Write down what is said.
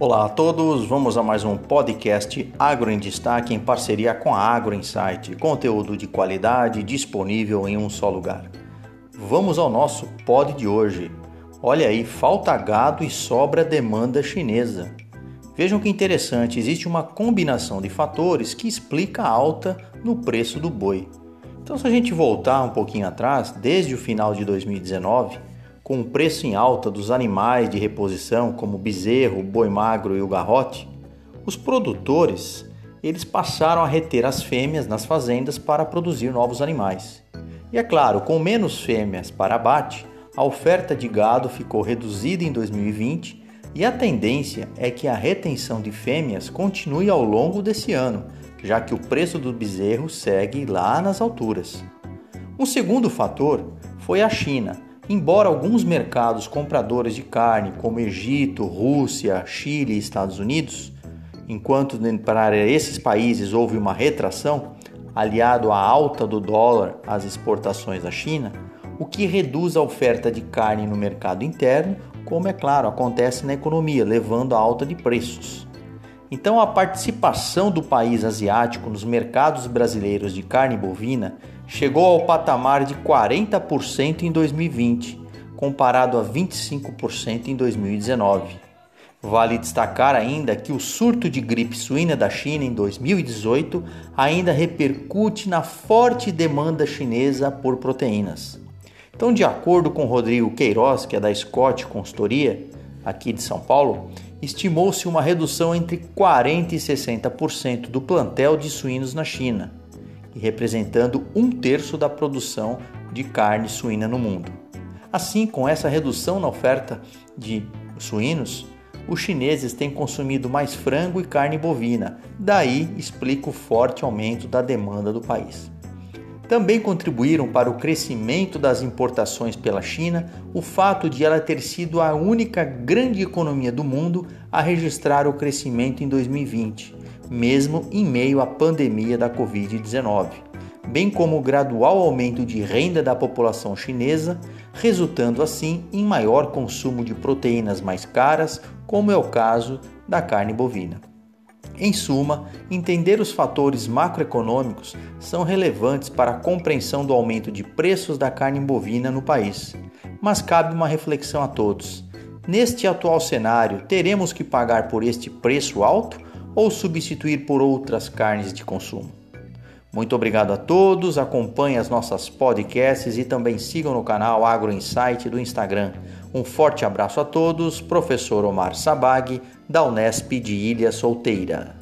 Olá a todos, vamos a mais um podcast Agro em Destaque em parceria com a Agro Insight, conteúdo de qualidade disponível em um só lugar. Vamos ao nosso pod de hoje. Olha aí, falta gado e sobra demanda chinesa. Vejam que interessante, existe uma combinação de fatores que explica a alta no preço do boi. Então, se a gente voltar um pouquinho atrás, desde o final de 2019, com o preço em alta dos animais de reposição, como bezerro, boi magro e o garrote, os produtores eles passaram a reter as fêmeas nas fazendas para produzir novos animais. E é claro, com menos fêmeas para abate, a oferta de gado ficou reduzida em 2020 e a tendência é que a retenção de fêmeas continue ao longo desse ano, já que o preço do bezerro segue lá nas alturas. Um segundo fator foi a China, Embora alguns mercados compradores de carne, como Egito, Rússia, Chile e Estados Unidos, enquanto para esses países houve uma retração, aliado à alta do dólar às exportações da China, o que reduz a oferta de carne no mercado interno, como é claro acontece na economia, levando a alta de preços. Então, a participação do país asiático nos mercados brasileiros de carne bovina chegou ao patamar de 40% em 2020, comparado a 25% em 2019. Vale destacar ainda que o surto de gripe suína da China em 2018 ainda repercute na forte demanda chinesa por proteínas. Então, de acordo com Rodrigo Queiroz, que é da Scott Consultoria, aqui de São Paulo, estimou-se uma redução entre 40% e 60% do plantel de suínos na China, representando um terço da produção de carne suína no mundo. Assim, com essa redução na oferta de suínos, os chineses têm consumido mais frango e carne bovina, daí explica o forte aumento da demanda do país. Também contribuíram para o crescimento das importações pela China o fato de ela ter sido a única grande economia do mundo a registrar o crescimento em 2020, mesmo em meio à pandemia da Covid-19, bem como o gradual aumento de renda da população chinesa, resultando assim em maior consumo de proteínas mais caras, como é o caso da carne bovina. Em suma, entender os fatores macroeconômicos são relevantes para a compreensão do aumento de preços da carne bovina no país. Mas cabe uma reflexão a todos. Neste atual cenário, teremos que pagar por este preço alto ou substituir por outras carnes de consumo? Muito obrigado a todos, acompanhem as nossas podcasts e também sigam no canal Agro Insight do Instagram. Um forte abraço a todos, professor Omar Sabag, da Unesp de Ilha Solteira.